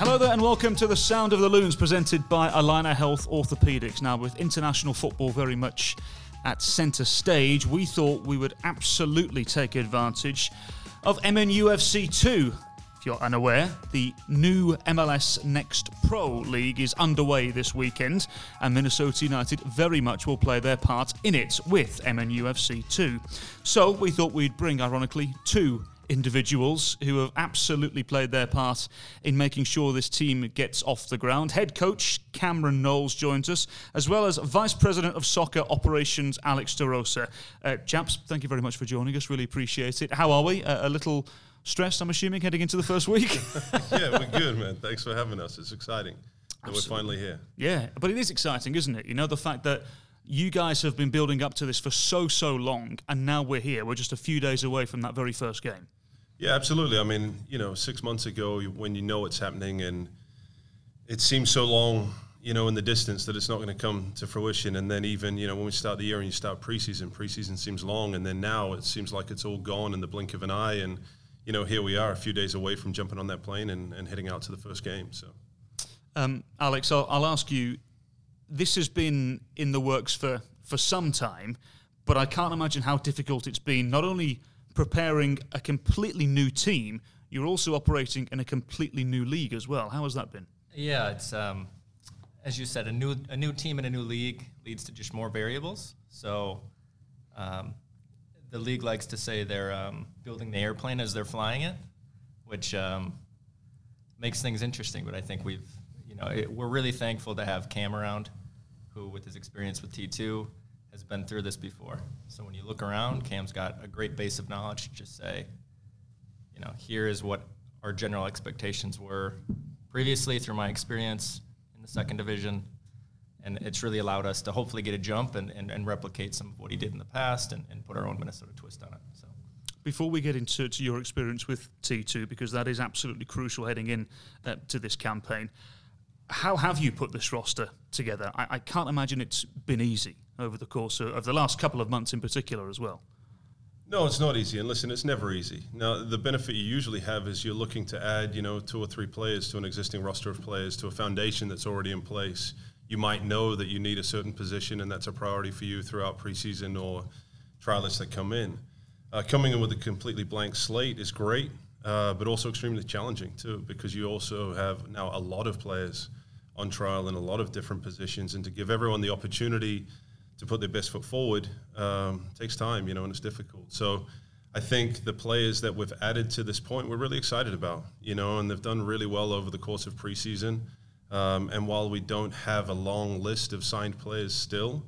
Hello there, and welcome to the Sound of the Loons presented by Allina Health Orthopedics. Now, with international football very much at centre stage, we thought we would absolutely take advantage of MNUFC 2. If you're unaware, the new MLS Next Pro League is underway this weekend, and Minnesota United very much will play their part in it with MNUFC 2. So, we thought we'd bring, ironically, two individuals who have absolutely played their part in making sure this team gets off the ground. Head coach Cameron Knowles joins us, as well as Vice President of Soccer Operations Alex DeRosa. Uh, chaps, thank you very much for joining us. Really appreciate it. How are we? Uh, a little stressed, I'm assuming, heading into the first week? yeah, we're good, man. Thanks for having us. It's exciting. And we're finally here. Yeah, but it is exciting, isn't it? You know, the fact that you guys have been building up to this for so, so long, and now we're here. We're just a few days away from that very first game. Yeah, absolutely. I mean, you know, six months ago, when you know it's happening, and it seems so long, you know, in the distance that it's not going to come to fruition. And then even, you know, when we start the year and you start preseason, preseason seems long, and then now it seems like it's all gone in the blink of an eye. And you know, here we are, a few days away from jumping on that plane and, and heading out to the first game. So, um, Alex, I'll, I'll ask you. This has been in the works for for some time, but I can't imagine how difficult it's been. Not only preparing a completely new team, you're also operating in a completely new league as well. How has that been? Yeah, it's um, as you said, a new a new team in a new league leads to just more variables. So um, the league likes to say they're um, building the airplane as they're flying it, which um, makes things interesting. But I think we've, you know, it, we're really thankful to have Cam around, who, with his experience with T2, has been through this before. So when you look around, Cam's got a great base of knowledge to just say, you know, here is what our general expectations were previously through my experience in the second division. And it's really allowed us to hopefully get a jump and, and, and replicate some of what he did in the past and, and put our own Minnesota twist on it. So before we get into to your experience with T2, because that is absolutely crucial heading in uh, to this campaign, how have you put this roster together? I, I, can't imagine it's been easy over the course of, of, the last couple of months in particular as well. No, it's not easy. And listen, it's never easy. Now, the benefit you usually have is you're looking to add, you know, two or three players to an existing roster of players, to a foundation that's already in place. You might know that you need a certain position, and that's a priority for you throughout preseason or trialists that come in. Uh, coming in with a completely blank slate is great, uh, but also extremely challenging too, because you also have now a lot of players on trial in a lot of different positions, and to give everyone the opportunity to put their best foot forward um, takes time, you know, and it's difficult. So I think the players that we've added to this point, we're really excited about, you know, and they've done really well over the course of preseason. Um, and while we don't have a long list of signed players still,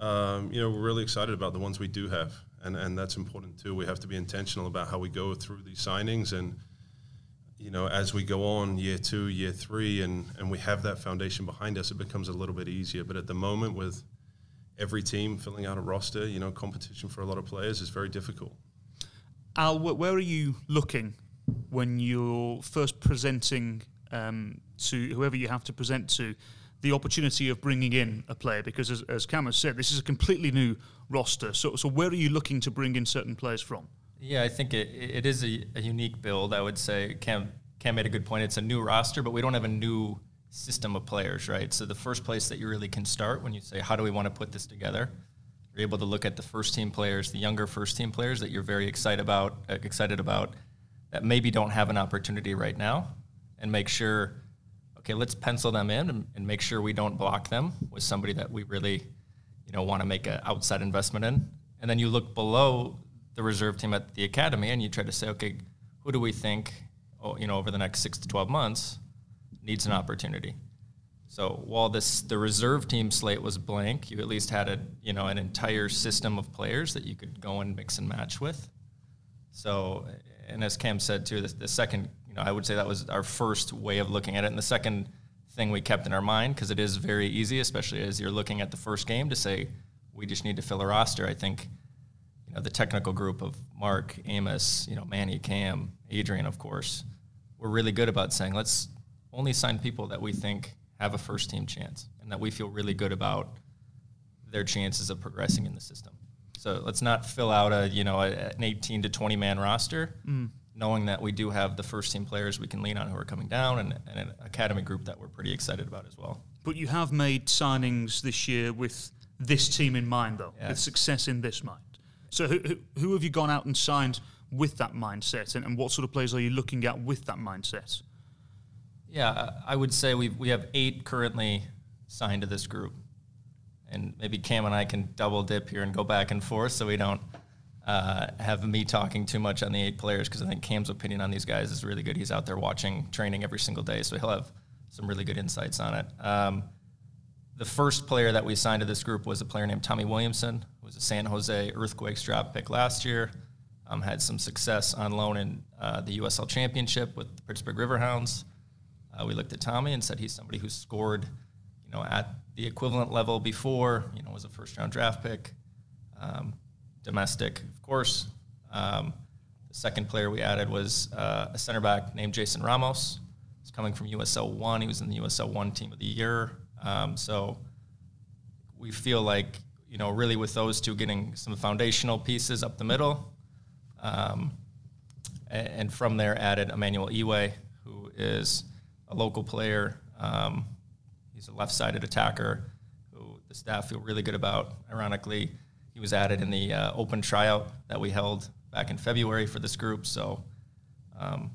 um, you know, we're really excited about the ones we do have. And, and that's important too. We have to be intentional about how we go through these signings and you know, as we go on year two, year three, and, and we have that foundation behind us, it becomes a little bit easier. But at the moment, with every team filling out a roster, you know, competition for a lot of players is very difficult. Al, where are you looking when you're first presenting um, to whoever you have to present to the opportunity of bringing in a player? Because as, as Cam has said, this is a completely new roster. So, so where are you looking to bring in certain players from? Yeah, I think it, it is a, a, unique build. I would say Cam Cam made a good point. It's a new roster, but we don't have a new system of players, right? So the first place that you really can start when you say, how do we want to put this together? You're able to look at the first team players, the younger first team players that you're very excited about, uh, excited about, that maybe don't have an opportunity right now, and make sure, okay, let's pencil them in and, and make sure we don't block them with somebody that we really, you know, want to make an outside investment in. And then you look below the reserve team at the academy and you try to say, okay, who do we think, oh, you know, over the next six to 12 months needs an opportunity? So while this the reserve team slate was blank, you at least had a you know an entire system of players that you could go and mix and match with. So, and as Cam said too, the, the second I would say that was our first way of looking at it, and the second thing we kept in our mind because it is very easy, especially as you're looking at the first game, to say we just need to fill a roster. I think you know, the technical group of Mark, Amos, you know, Manny, Cam, Adrian, of course, we're really good about saying let's only sign people that we think have a first team chance and that we feel really good about their chances of progressing in the system. So let's not fill out a you know an 18 to 20 man roster, mm. Knowing that we do have the first team players we can lean on who are coming down, and, and an academy group that we're pretty excited about as well. But you have made signings this year with this team in mind, though, yeah. with success in this mind. So who, who, who have you gone out and signed with that mindset, and, and what sort of players are you looking at with that mindset? Yeah, I would say we we have eight currently signed to this group, and maybe Cam and I can double dip here and go back and forth, so we don't uh, have me talking too much on the eight players because I think Cam's opinion on these guys is really good. He's out there watching training every single day, so he'll have some really good insights on it. Um, the first player that we signed to this group was a player named Tommy Williamson, who was a San Jose Earthquakes draft pick last year. Um, had some success on loan in uh, the USL Championship with the Pittsburgh Riverhounds. Uh, we looked at Tommy and said he's somebody who scored, you know, at the equivalent level before. You know, was a first round draft pick, um, domestic, of course. Um, the second player we added was uh, a center back named Jason Ramos. He's coming from USL One. He was in the USL One Team of the Year. Um, so we feel like you know really with those two getting some foundational pieces up the middle um, and from there, added Emmanuel Iwe, who is a local player. Um, he's a left-sided attacker who the staff feel really good about. Ironically, he was added in the uh, open tryout that we held back in February for this group. So um,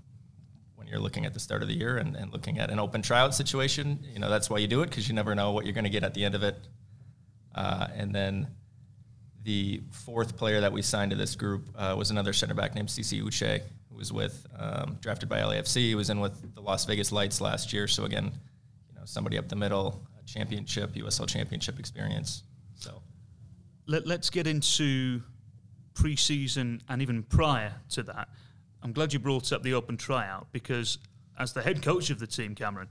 when you're looking at the start of the year and, and, looking at an open tryout situation, you know that's why you do it because you never know what you're going to get at the end of it. Uh, and then the fourth player that we signed to this group uh, was another center back named Cece Uche, who was with um, drafted by LAFC. He was in with the Las Vegas Lights last year. So again, you know, somebody up the middle, championship, USL championship experience. Let, let's get into preseason and even prior to that. I'm glad you brought up the open tryout because as the head coach of the team, Cameron,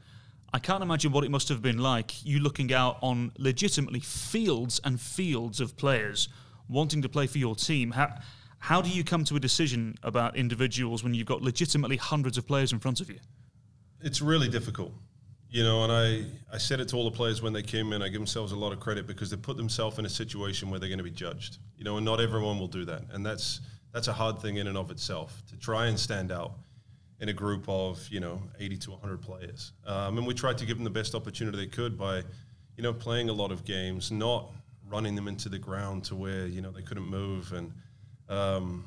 I can't imagine what it must have been like you looking out on legitimately fields and fields of players wanting to play for your team. How, how do you come to a decision about individuals when you've got legitimately hundreds of players in front of you? It's really difficult. You know, and I, I said it to all the players when they came in. I give themselves a lot of credit because they put themselves in a situation where they're going to be judged. You know, and not everyone will do that, and that's that's a hard thing in and of itself to try and stand out in a group of you know 80 to 100 players. Um, and we tried to give them the best opportunity they could by, you know, playing a lot of games, not running them into the ground to where you know they couldn't move and um,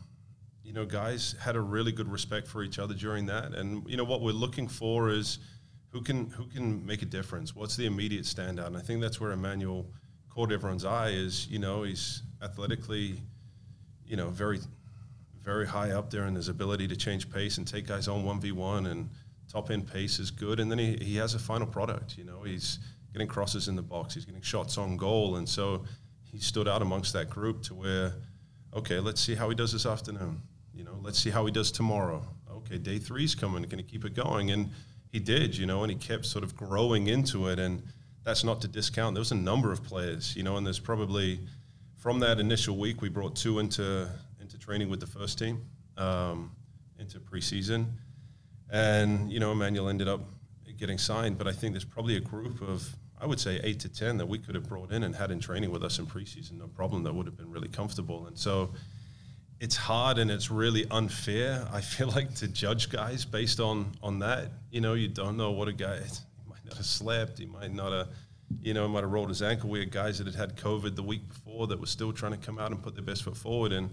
you know guys had a really good respect for each other during that and you know what we're looking for is who can who can make a difference? What's the immediate standout? And I think that's where Emmanuel caught everyone's eye is you know he's athletically you know very very high up there in his ability to change pace and take guys on 1v1 and top end pace is good. And then he, he has a final product you know he's getting crosses in the box, he's getting shots on goal, and so he stood out amongst that group to where, okay, let's see how he does this afternoon. You know, let's see how he does tomorrow. Okay, day three's coming, Can he keep it going, and he did. You know, and he kept sort of growing into it, and that's not to discount. There was a number of players, you know, and there's probably from that initial week we brought two into into training with the first team, um, into preseason, and you know, Emmanuel ended up getting signed. But I think there's probably a group of I would say eight to ten that we could have brought in and had in training with us in preseason, no problem. That would have been really comfortable. And so it's hard and it's really unfair. I feel like to judge guys based on on that. You know, you don't know what a guy he might not have slept, he might not have, you know, might have rolled his ankle. We had guys that had had COVID the week before that were still trying to come out and put their best foot forward and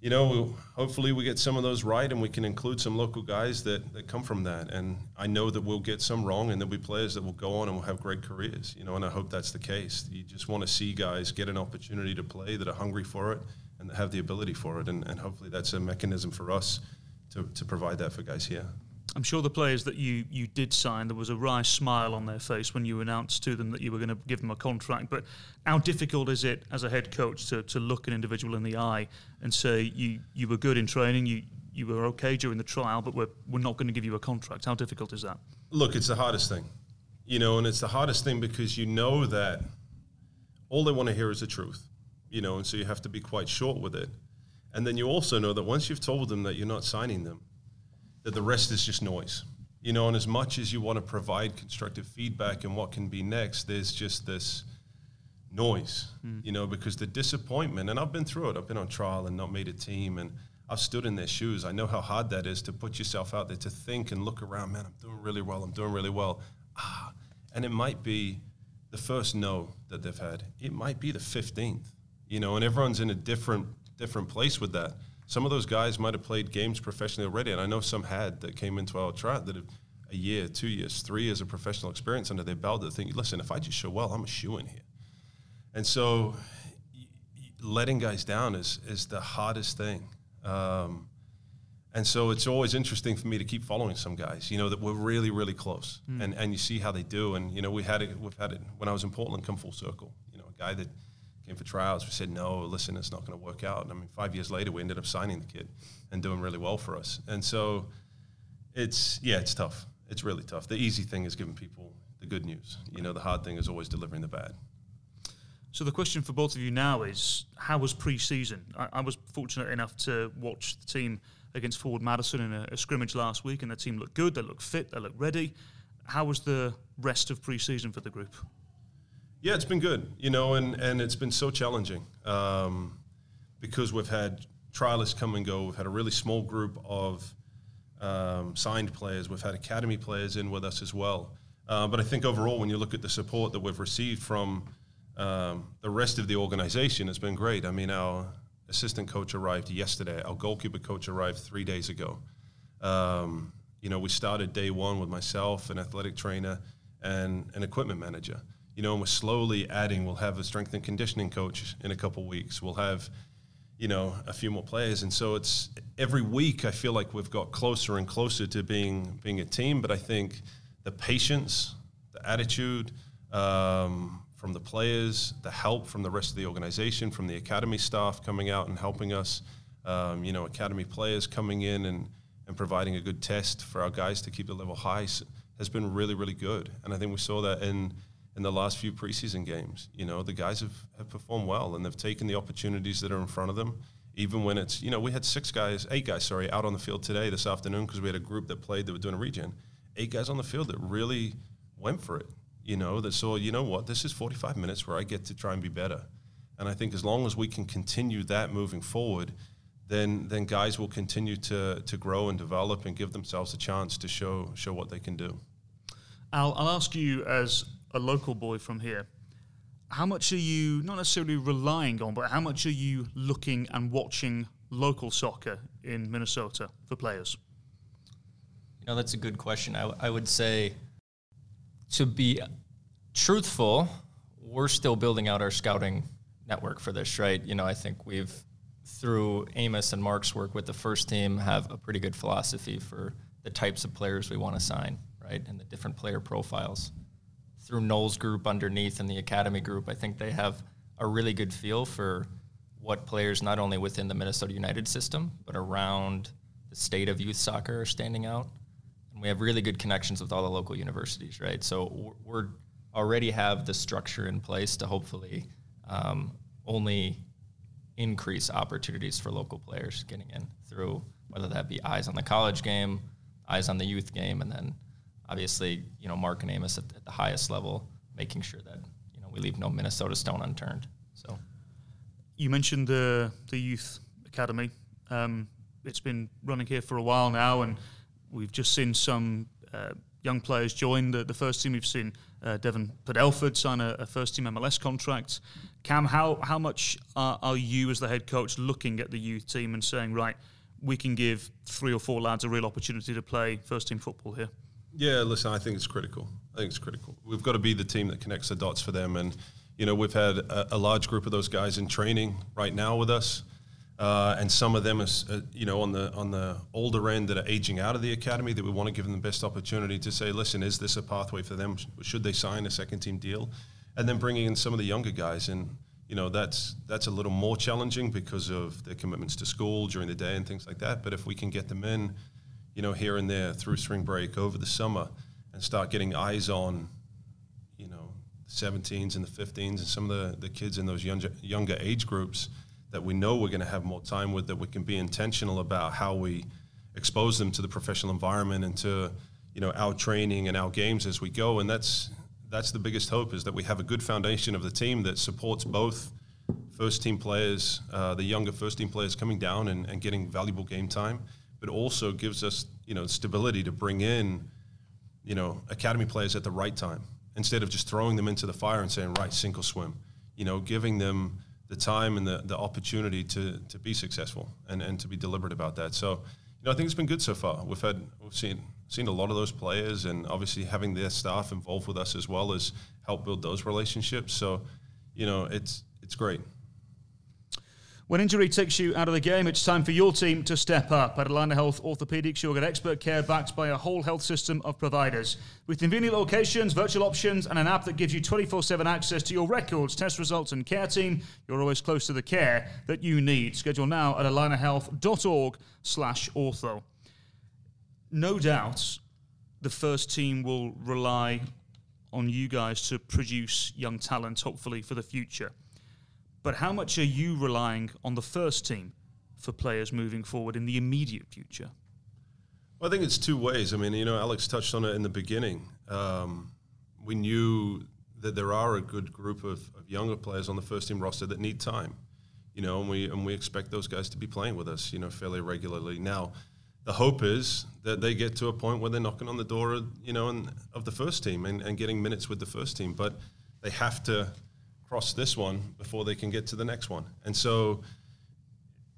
you know, hopefully we get some of those right and we can include some local guys that, that come from that. And I know that we'll get some wrong and there'll be players that will go on and will have great careers, you know, and I hope that's the case. You just want to see guys get an opportunity to play that are hungry for it and have the ability for it. And, and hopefully that's a mechanism for us to, to provide that for guys here. I'm sure the players that you, you did sign, there was a wry smile on their face when you announced to them that you were going to give them a contract. But how difficult is it as a head coach to, to look an individual in the eye and say you, you were good in training, you, you were okay during the trial, but we're, we're not going to give you a contract? How difficult is that? Look, it's the hardest thing. You know, and it's the hardest thing because you know that all they want to hear is the truth. You know, and so you have to be quite short with it. And then you also know that once you've told them that you're not signing them, that the rest is just noise. You know, and as much as you want to provide constructive feedback and what can be next, there's just this noise, mm. you know, because the disappointment, and I've been through it. I've been on trial and not made a team, and I've stood in their shoes. I know how hard that is to put yourself out there to think and look around. Man, I'm doing really well. I'm doing really well. Ah, and it might be the first no that they've had. It might be the fifteenth, you know, and everyone's in a different different place with that. Some of those guys might have played games professionally already, and I know some had that came into our track that have a year, two years, three years of professional experience under their belt that think, listen, if I just show well, I'm a shoe in here. And so letting guys down is, is the hardest thing. Um, and so it's always interesting for me to keep following some guys, you know, that we're really, really close, mm. and and you see how they do. And you know, we had it, we've had it when I was in Portland, come full circle. You know, a guy that came for trials, we said, no, listen, it's not going to work out. And I mean, five years later, we ended up signing the kid and doing really well for us. And so, it's yeah, it's tough. It's really tough. The easy thing is giving people the good news. You know, the hard thing is always delivering the bad. So the question for both of you now is, how was pre-season? I, I was fortunate enough to watch the team against Forward Madison in a, a, scrimmage last week, and the team looked good. They looked fit. They looked ready. How was the rest of pre-season for the group? Yeah, it's been good. You know, and and it's been so challenging um, because we've had trialists come and go. We've had a really small group of um, signed players. We've had academy players in with us as well. Uh, but I think overall, when you look at the support that we've received from um, the rest of the organization, it's been great. I mean, our assistant coach arrived yesterday. Our goalkeeper coach arrived three days ago. Um, you know, we started day one with myself, an athletic trainer, and an equipment manager. You know, and we're slowly adding. We'll have a strength and conditioning coach in a couple weeks. We'll have you know a few more players and so it's every week i feel like we've got closer and closer to being being a team but i think the patience the attitude um, from the players the help from the rest of the organization from the academy staff coming out and helping us um, you know academy players coming in and and providing a good test for our guys to keep the level high has been really really good and i think we saw that in in the last few preseason games. You know, the guys have, have performed well and they've taken the opportunities that are in front of them. Even when it's, you know, we had six guys, eight guys, sorry, out on the field today, this afternoon, because we had a group that played that were doing a region. Eight guys on the field that really went for it, you know, that saw, you know what, this is 45 minutes where I get to try and be better. And I think as long as we can continue that moving forward, then then guys will continue to to grow and develop and give themselves a chance to show show what they can do. Al, I'll ask you as a local boy from here, how much are you not necessarily relying on, but how much are you looking and watching local soccer in Minnesota for players? You know, that's a good question. I would say, to be truthful, we're still building out our scouting network for this, right? You know, I think we've, through Amos and Mark's work with the first team, have a pretty good philosophy for the types of players we want to sign, right? And the different player profiles through Noel's group underneath and the academy group, I think they have a really good feel for what players not only within the Minnesota United system, but around the state of youth soccer are standing out. And we have really good connections with all the local universities, right? So we're already have the structure in place to hopefully um, only increase opportunities for local players getting in through whether that be eyes on the college game, eyes on the youth game, and then obviously, you know, Mark and Amos at, at, the highest level, making sure that you know we leave no Minnesota stone unturned. So, you mentioned the the youth academy. Um, it's been running here for a while now, and we've just seen some uh, young players join the, the first team. We've seen uh, Devin Padelford sign a, a, first team MLS contract. Cam, how how much are, are you as the head coach looking at the youth team and saying, right, we can give three or four lads a real opportunity to play first team football here? Yeah, listen, I think it's critical. I think it's critical. We've got to be the team that connects the dots for them. And, you know, we've had a, a large group of those guys in training right now with us. Uh, and some of them, is, uh, you know, on the on the older end that are aging out of the academy, that we want to give them the best opportunity to say, listen, is this a pathway for them? Should they sign a second team deal? And then bringing in some of the younger guys, and you know, that's that's a little more challenging because of their commitments to school during the day and things like that. But if we can get them in you know, here and there through spring break over the summer and start getting eyes on, you know, the 17s and the 15s and some of the, the kids in those younger, younger age groups that we know we're going to have more time with, that we can be intentional about how we expose them to the professional environment and to, you know, our training and our games as we go. And that's, that's the biggest hope is that we have a good foundation of the team that supports both first team players, uh, the younger first team players coming down and, and getting valuable game time, but also gives us you know stability to bring in you know academy players at the right time instead of just throwing them into the fire and saying right sink or swim. You know, giving them the time and the, the opportunity to, to be successful and, and to be deliberate about that. So, you know, I think it's been good so far. We've had we've seen seen a lot of those players, and obviously having their staff involved with us as well as help build those relationships. So, you know, it's it's great. When injury takes you out of the game, it's time for your team to step up. At Allina Health Orthopedics, you'll get expert care backed by a whole health system of providers. With convenient locations, virtual options, and an app that gives you 24 7 access to your records, test results, and care team, you're always close to the care that you need. Schedule now at allinahealth.org slash ortho. No doubt the first team will rely on you guys to produce young talent, hopefully, for the future. But how much are you relying on the first team for players moving forward in the immediate future? Well, I think it's two ways. I mean, you know, Alex touched on it in the beginning. Um, we knew that there are a good group of, of, younger players on the first team roster that need time, you know, and we and we expect those guys to be playing with us, you know, fairly regularly. Now, the hope is that they get to a point where they're knocking on the door, you know, and, of the first team and, and getting minutes with the first team, but they have to cross this one before they can get to the next one. And so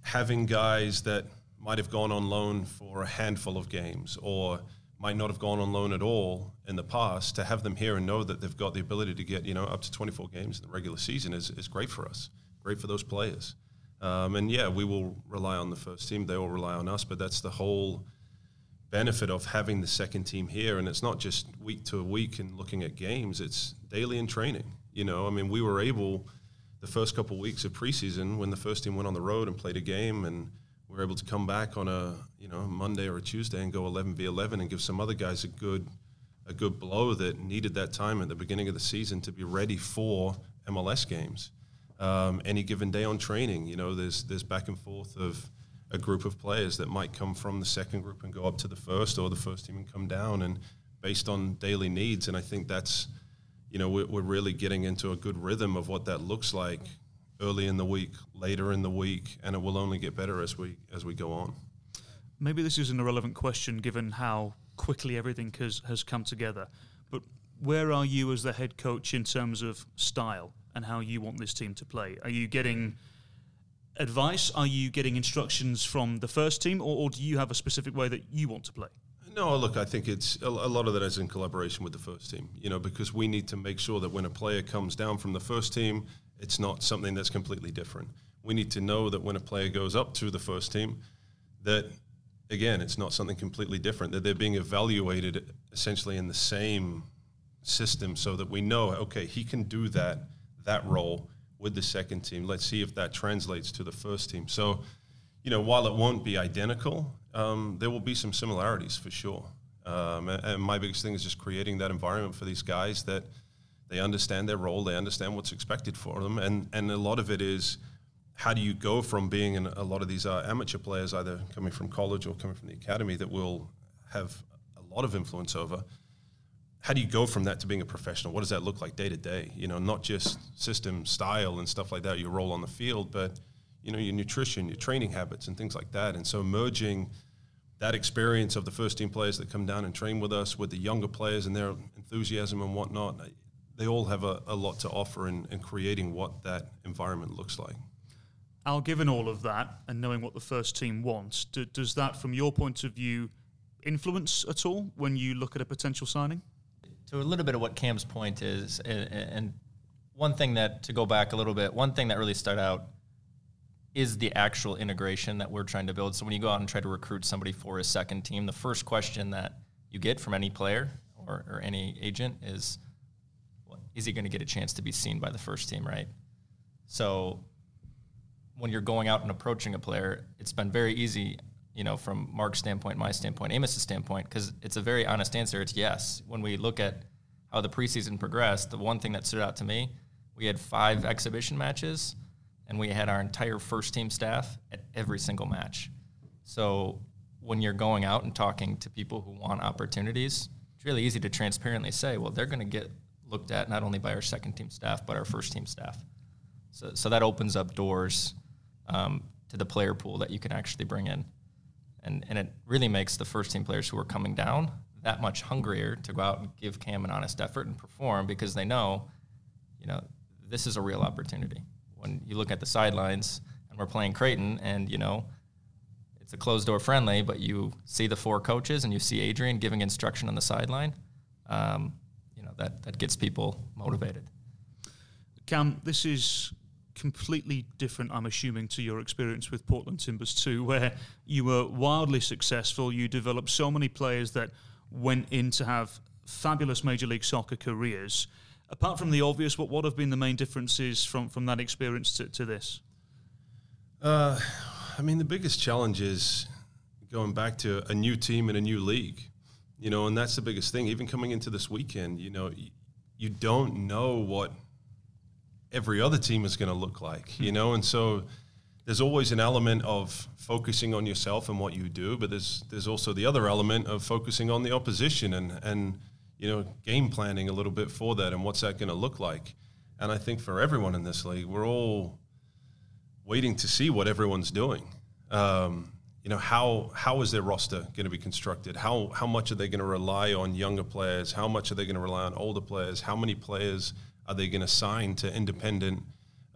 having guys that might have gone on loan for a handful of games or might not have gone on loan at all in the past to have them here and know that they've got the ability to get you know up to 24 games in the regular season is, is great for us great for those players. Um, and yeah we will rely on the first team. They will rely on us but that's the whole benefit of having the second team here. And it's not just week to week and looking at games. It's daily in training you know, I mean, we were able the first couple weeks of preseason when the first team went on the road and played a game, and we were able to come back on a you know Monday or a Tuesday and go 11 v 11 and give some other guys a good a good blow that needed that time at the beginning of the season to be ready for MLS games. Um, any given day on training, you know, there's there's back and forth of a group of players that might come from the second group and go up to the first, or the first team and come down, and based on daily needs. And I think that's you know, we're, we're really getting into a good rhythm of what that looks like early in the week, later in the week, and it will only get better as we as we go on. Maybe this is an irrelevant question given how quickly everything has, has come together. But where are you as the head coach in terms of style and how you want this team to play? Are you getting advice? Are you getting instructions from the first team, or, or do you have a specific way that you want to play? No, look, I think it's a, lot of that is in collaboration with the first team, you know, because we need to make sure that when a player comes down from the first team, it's not something that's completely different. We need to know that when a player goes up to the first team, that again, it's not something completely different, that they're being evaluated essentially in the same system so that we know, okay, he can do that, that role with the second team. Let's see if that translates to the first team. So, you know, while it won't be identical, um, there will be some similarities for sure. Um, and, and, my biggest thing is just creating that environment for these guys that they understand their role, they understand what's expected for them, and and a lot of it is how do you go from being in a lot of these uh, amateur players, either coming from college or coming from the academy, that will have a lot of influence over. How do you go from that to being a professional? What does that look like day to day? You know, not just system style and stuff like that, your role on the field, but you know, your nutrition, your training habits, and things like that. And so merging that experience of the first team players that come down and train with us with the younger players and their enthusiasm and whatnot, they all have a, a lot to offer in, in creating what that environment looks like. Al, given all of that and knowing what the first team wants, do, does that, from your point of view, influence at all when you look at a potential signing? To a little bit of what Cam's point is, and, and one thing that, to go back a little bit, one thing that really stood out is the actual integration that we're trying to build. So when you go out and try to recruit somebody for a second team, the first question that you get from any player or, or any agent is, well, is he going to get a chance to be seen by the first team, right? So when you're going out and approaching a player, it's been very easy, you know, from Mark's standpoint, my standpoint, Amos's standpoint, because it's a very honest answer. It's yes. When we look at how the preseason progressed, the one thing that stood out to me, we had five exhibition matches – and we had our entire first team staff at every single match. So when you're going out and talking to people who want opportunities, it's really easy to transparently say, well, they're going to get looked at not only by our second team staff but our first team staff. So, so that opens up doors um, to the player pool that you can actually bring in, and and it really makes the first team players who are coming down that much hungrier to go out and give Cam an honest effort and perform because they know, you know, this is a real opportunity. When you look at the sidelines and we're playing Creighton, and you know it's a closed door friendly, but you see the four coaches and you see Adrian giving instruction on the sideline, um, you know that that gets people motivated. Cam, this is completely different, I'm assuming, to your experience with Portland Timbers too, where you were wildly successful. You developed so many players that went in to have fabulous Major League Soccer careers. Apart from the obvious, what what have been the main differences from from that experience to, to this? Uh, I mean, the biggest challenge is going back to a new team in a new league, you know, and that's the biggest thing. Even coming into this weekend, you know, you, you don't know what every other team is going to look like, you know, and so there's always an element of focusing on yourself and what you do, but there's there's also the other element of focusing on the opposition and and you know game planning a little bit for that and what's that going to look like. And I think for everyone in this league, we're all waiting to see what everyone's doing. Um, you know how how is their roster going to be constructed? How how much are they going to rely on younger players? How much are they going to rely on older players? How many players are they going to sign to independent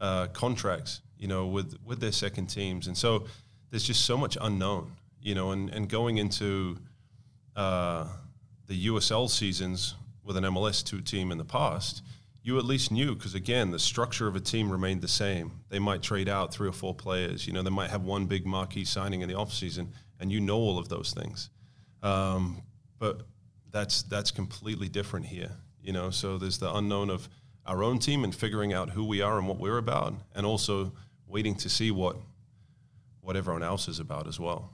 uh, contracts? You know, with with their second teams, and so there's just so much unknown. You know, and and going into uh, the USL seasons with an MLS two team in the past, you at least knew because again the structure of a team remained the same. They might trade out three or four players you know they might have one big marquee signing in the offseason and you know all of those things. Um, but that's that's completely different here you know? So there's the unknown of our own team and figuring out who we are and what we're about and also waiting to see what what everyone else is about as well.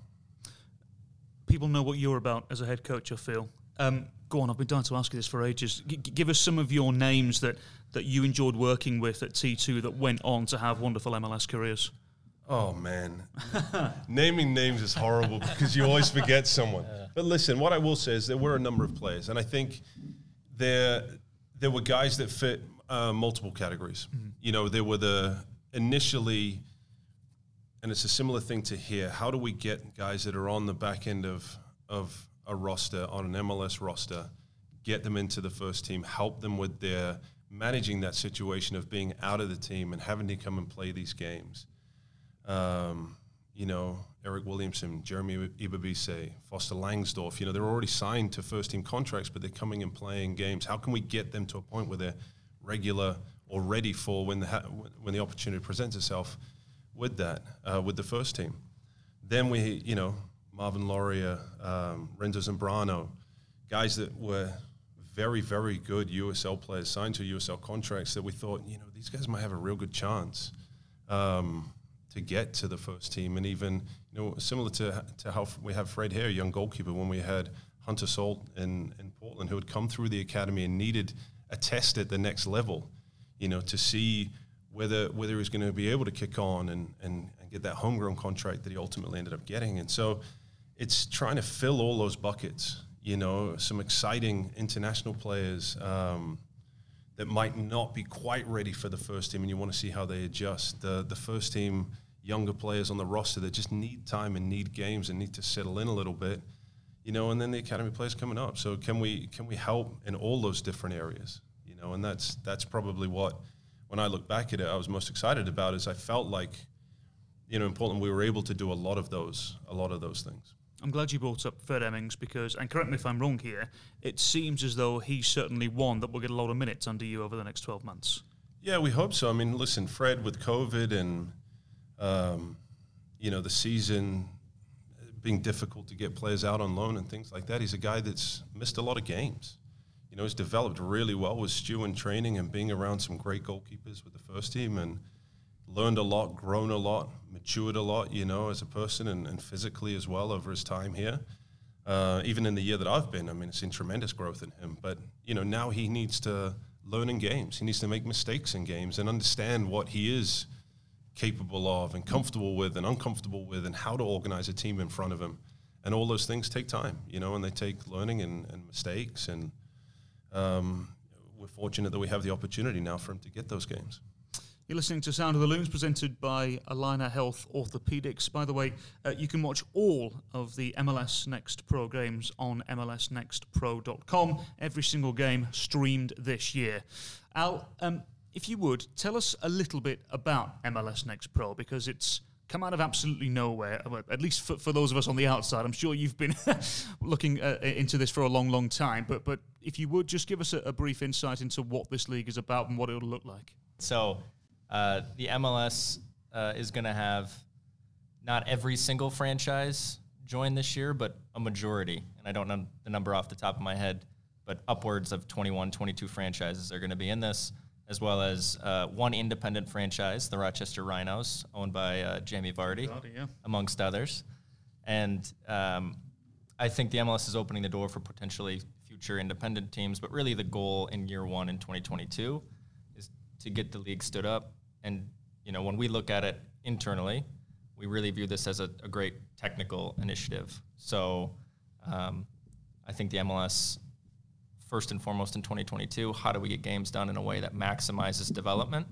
People know what you're about as a head coach i feel um, go on. I've been dying to ask you this for ages. G- give us some of your names that, that you enjoyed working with at T2 that went on to have wonderful MLS careers. Oh man, naming names is horrible because you always forget someone. But listen, what I will say is there were a number of players, and I think there there were guys that fit uh, multiple categories. Mm-hmm. You know, there were the initially, and it's a similar thing to here. How do we get guys that are on the back end of of a roster on an MLS roster, get them into the first team, help them with their managing that situation of being out of the team and having to come and play these games. Um, you know, Eryk Williamson, Jeremy Ebobisse, Foster Langsdorf, you know, they're already signed to first team contracts, but they're coming and playing games. How can we get them to a point where they're regular or ready for when the, ha- when the opportunity presents itself with that, uh, with the first team? Then we, you know, Marvin Loria, um, Renzo Zambrano, guys that were very, very good USL players signed to USL contracts that we thought, you know, these guys might have a real good chance um, to get to the first team. And even, you know, similar to, to how we have Fred here, young goalkeeper, when we had Hunter Sulte in, in Portland, who had come through the academy and needed a test at the next level, you know, to see whether whether he was going to be able to kick on and, and, and get that homegrown contract that he ultimately ended up getting. And so it's trying to fill all those buckets. You know, some exciting international players um, that might not be quite ready for the first team, and you want to see how they adjust. The the first team younger players on the roster that just need time and need games and need to settle in a little bit. You know, and then the academy players coming up. So can we can we help in all those different areas? You know, and that's that's probably what when I look back at it, I was most excited about is I felt like, you know, in Portland we were able to do a lot of those a lot of those things. I'm glad you brought up Fred Emmings because, and correct me if I'm wrong here, it seems as though he's certainly one that will get a lot of minutes under you over the next 12 months. Yeah, we hope so. I mean, listen, Fred with COVID and, um, you know, the season being difficult to get players out on loan and things like that, he's a guy that's missed a lot of games. You know, he's developed really well with Stu in training and being around some great goalkeepers with the first team and – learned a lot, grown a lot, matured a lot, you know, as a person and, and physically as well over his time here. Uh, even in the year that I've been, I mean, it's seen tremendous growth in him. But, you know, now he needs to learn in games. He needs to make mistakes in games and understand what he is capable of and comfortable with and uncomfortable with and how to organize a team in front of him. And all those things take time, you know, and they take learning and, and mistakes. And um, we're fortunate that we have the opportunity now for him to get those games. You're listening to Sound of the Loons, presented by Allina Health Orthopedics. By the way, uh, you can watch all of the MLS Next Pro games on MLSNextPro.com. Every single game streamed this year. Al, um, if you would, tell us a little bit about MLS Next Pro because it's come out of absolutely nowhere, at least for, for those of us on the outside. I'm sure you've been looking uh, into this for a long, long time. But, but if you would, just give us a, a brief insight into what this league is about and what it'll look like. So, uh, the MLS uh, is going to have not every single franchise join this year, but a majority. And I don't know the number off the top of my head, but upwards of 21, 22 franchises are going to be in this, as well as uh, one independent franchise, the Rochester Rhinos, owned by uh, Jamie Vardy, Vardy yeah. amongst others. And um, I think the MLS is opening the door for potentially future independent teams, but really the goal in year one in 2022 is to get the league stood up and you know, when we look at it internally, we really view this as a, a great technical initiative. So um, I think the MLS, first and foremost in 2022, how do we get games done in a way that maximizes development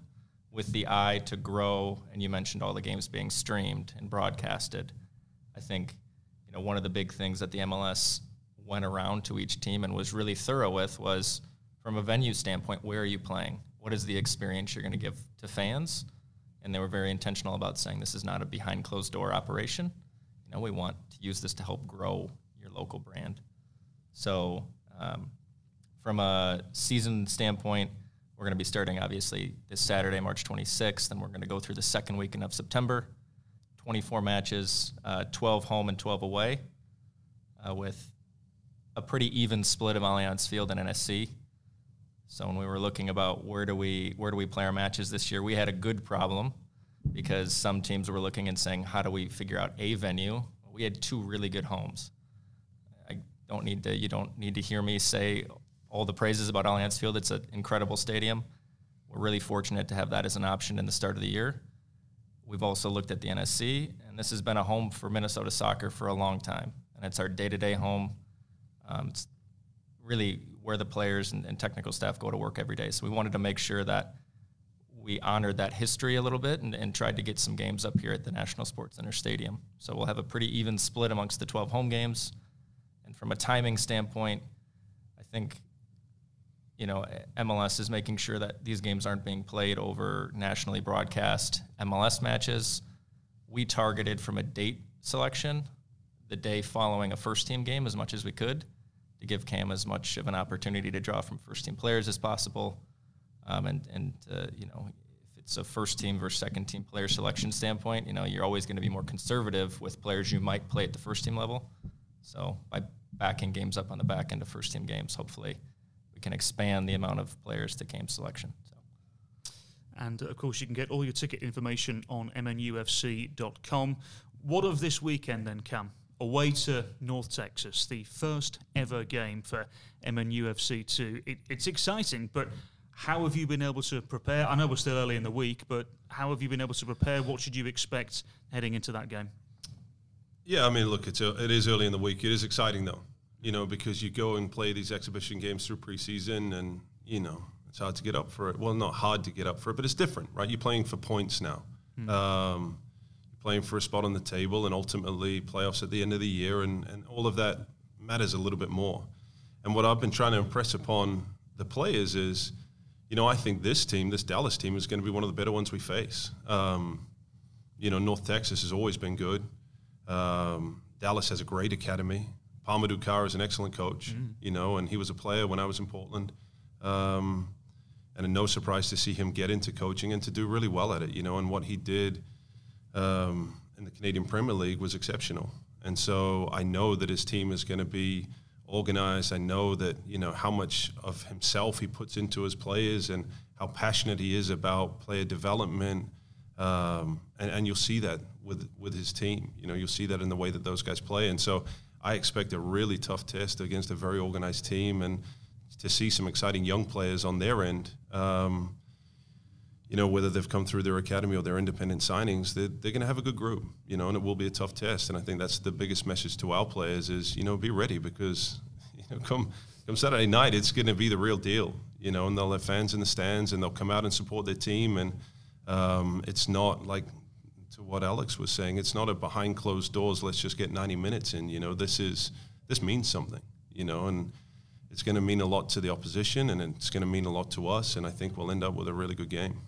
with the eye to grow? And you mentioned all the games being streamed and broadcasted. I think you know one of the big things that the MLS went around to each team and was really thorough with was from a venue standpoint, where are you playing? What is the experience you're going to give to fans? And they were very intentional about saying this is not a behind closed door operation. You know, we want to use this to help grow your local brand. So, um, from a season standpoint, we're going to be starting obviously this Saturday, March 26th, and we're going to go through the second weekend of September. 24 matches, uh, 12 home and 12 away, uh, with a pretty even split of Allianz Field and NSC. So when we were looking about where do we where do we play our matches this year, we had a good problem because some teams were looking and saying, how do we figure out a venue? We had two really good homes. I don't need to you don't need to hear me say all the praises about Allianz Field. It's an incredible stadium. We're really fortunate to have that as an option in the start of the year. We've also looked at the NSC, and this has been a home for Minnesota soccer for a long time, and it's our day-to-day home. Um, it's really where the players and, and, technical staff go to work every day. So we wanted to make sure that we honored that history a little bit and, and, tried to get some games up here at the National Sports Center Stadium. So we'll have a pretty even split amongst the 12 home games. And from a timing standpoint, I think you know MLS is making sure that these games aren't being played over nationally broadcast MLS matches. We targeted from a date selection the day following a first team game as much as we could to give Cam as much of an opportunity to draw from first team players as possible. Um, and and uh, you know, if it's a first team versus second team player selection standpoint, you know, you're always going to be more conservative with players you might play at the first team level. So by backing games up on the back end of first team games, hopefully we can expand the amount of players to Cam selection. So. And of course, you can get all your ticket information on mnufc.com. What of this weekend then, Cam? Away to North Texas, the first ever game for MNUFC 2. It, it's exciting, but how have you been able to prepare? I know we're still early in the week, but how have you been able to prepare? What should you expect heading into that game? Yeah, I mean, look, it's a, it is early in the week. It is exciting though, you know, because you go and play these exhibition games through preseason, and you know it's hard to get up for it. Well, not hard to get up for it, but it's different, right? You're playing for points now. Hmm. Um, playing for a spot on the table and ultimately playoffs at the end of the year, and, and all of that matters a little bit more. And what I've been trying to impress upon the players is, you know, I think this team, this Dallas team, is going to be one of the better ones we face. Um, you know, North Texas has always been good. Um, Dallas has a great academy. Pa-Modou Kah is an excellent coach, mm. you know, and he was a player when I was in Portland. Um, and no surprise to see him get into coaching and to do really well at it, you know, and what he did – um, in the Canadian Premier League was exceptional. And so I know that his team is going to be organized. I know that you know how much of himself he puts into his players and how passionate he is about player development. Um, and, and you'll see that with with his team. You know, you'll see that in the way that those guys play. And so I expect a really tough test against a very organized team, and to see some exciting young players on their end. Um, you know, whether they've come through their academy or their independent signings, they're, they're going to have a good group, you know, and it will be a tough test. And I think that's the biggest message to our players is, you know, be ready because, you know, come come Saturday night, it's going to be the real deal, you know. And they'll have fans in the stands, and they'll come out and support their team. And um, it's not like to what Alex was saying. It's not a behind closed doors. Let's just get 90 minutes in. You know, this is this means something. You know, and it's going to mean a lot to the opposition, and it's going to mean a lot to us. And I think we'll end up with a really good game.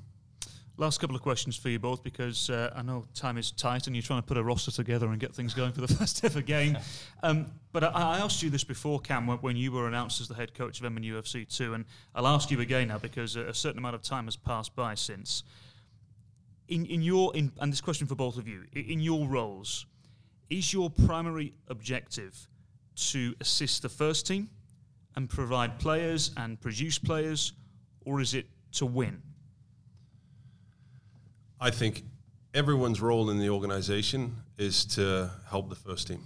Last couple of questions for you both because uh, I know time is tight and you're trying to put a roster together and get things going for the first ever game. Um, but I, I, asked you this before, Cam, when you were announced as the head coach of MNU FC 2, and I'll ask you again now because a certain amount of time has passed by since. In, in your in, and this question for both of you, in your roles, is your primary objective to assist the first team and provide players and produce players, or is it to win? I think everyone's role in the organization is to help the first team.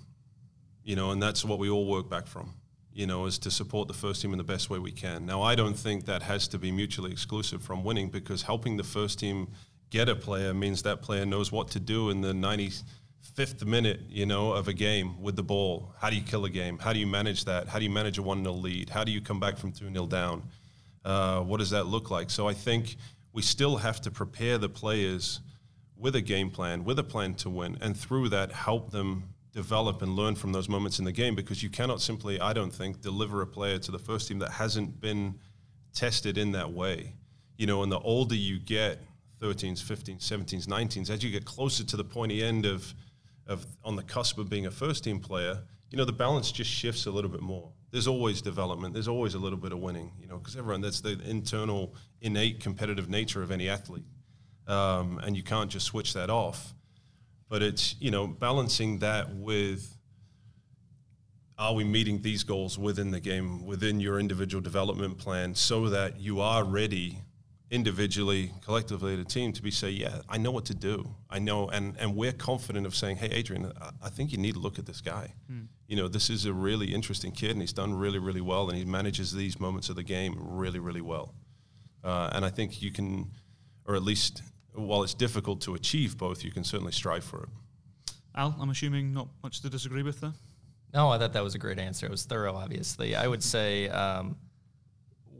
You know, and that's what we all work back from. You know, is to support the first team in the best way we can. Now, I don't think that has to be mutually exclusive from winning because helping the first team get a player means that player knows what to do in the 95th minute, you know, of a game with the ball. How do you kill a game? How do you manage that? How do you manage a 1 0 lead? How do you come back from 2 0 down? Uh, what does that look like? So I think we still have to prepare the players with a game plan, with a plan to win, and through that help them develop and learn from those moments in the game because you cannot simply, I don't think, deliver a player to the first team that hasn't been tested in that way. You know, and the older you get, 13s, 15s, 17s, 19s, as you get closer to the pointy end of, of on the cusp of being a first team player, you know, the balance just shifts a little bit more there's always development. There's always a little bit of winning, you know, because everyone that's the internal, innate competitive nature of any athlete, um, and you can't just switch that off. But it's you know balancing that with are we meeting these goals within the game, within your individual development plan, so that you are ready individually, collectively, as a team to be say, yeah, I know what to do. I know, and and we're confident of saying, hey, Adrian, I, I think you need to look at this guy. Hmm you know, this is a really interesting kid, and he's done really, really well, and he manages these moments of the game really, really well. Uh, and I think you can, or at least, while it's difficult to achieve both, you can certainly strive for it. Al, I'm assuming not much to disagree with there. No, I thought that was a great answer. It was thorough, obviously. I would say um,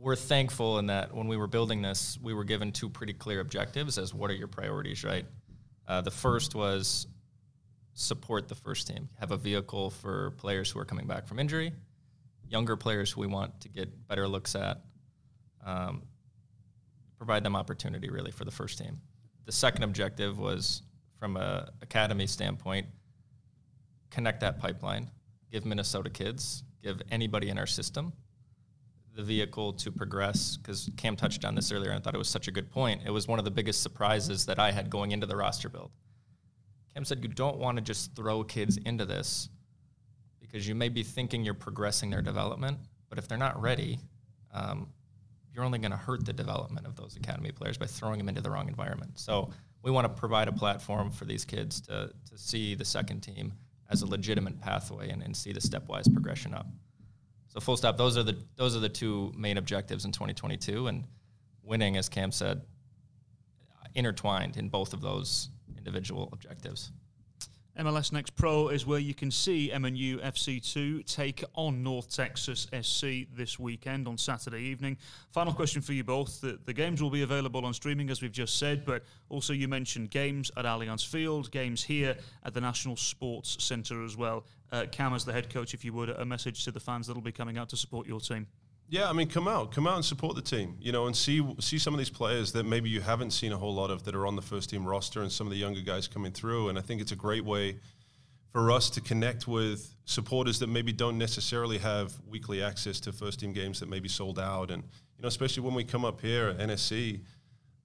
we're thankful in that when we were building this, we were given two pretty clear objectives as what are your priorities, right? Uh, the first was support the first team, have a vehicle for players who are coming back from injury, younger players who we want to get better looks at, um, provide them opportunity really for the first team. The second objective was from a academy standpoint, connect that pipeline, give Minnesota kids, give anybody in our system the vehicle to progress because Cam touched on this earlier and I thought it was such a good point. It was one of the biggest surprises that I had going into the roster build Cam said you don't want to just throw kids into this because you may be thinking you're progressing their development, but if they're not ready, um, you're only going to hurt the development of those academy players by throwing them into the wrong environment. So we want to provide a platform for these kids to, to see the second team as a legitimate pathway and, and see the stepwise progression up. Full stop. Those are the those are the two main objectives in 2022, and winning, as Cam said, intertwined in both of those individual objectives. MLS Next Pro is where you can see MNU FC2 take on North Texas SC this weekend on Saturday evening. Final question for you both. The, the, games will be available on streaming, as we've just said, but also you mentioned games at Allianz Field, games here at the National Sports Centre as well. Uh, Cam, as the head coach, if you would, a message to the fans that will be coming out to support your team. Yeah, I mean, come out, come out and support the team, you know, and see see some of these players that maybe you haven't seen a whole lot of that are on the first team roster, and some of the younger guys coming through. And I think it's a great way for us to connect with supporters that maybe don't necessarily have weekly access to first team games that may be sold out, and you know, especially when we come up here at NSC.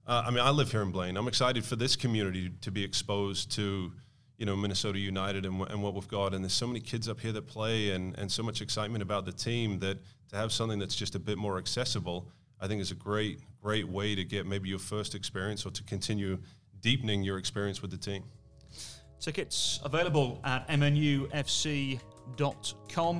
Uh, I mean, I live here in Blaine. I'm excited for this community to be exposed to you know Minnesota United and, and what we've got. And there's so many kids up here that play, and, and so much excitement about the team that to have something that's just a bit more accessible, I think is a great great way to get maybe your first experience or to continue deepening your experience with the team. Tickets available at mnufc.com.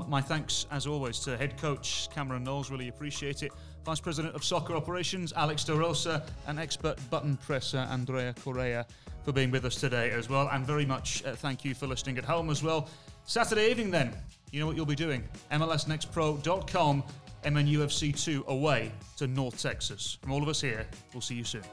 My thanks, as always, to head coach Cameron Knowles. Really appreciate it. Vice President of Soccer Operations Alex DeRosa and expert button presser Andrea Correa for being with us today as well. And very much uh, thank you for listening at home as well. Saturday evening, then, you know what you'll be doing. MLSNextPro.com, MNUFC 2 away to North Texas. From all of us here, we'll see you soon.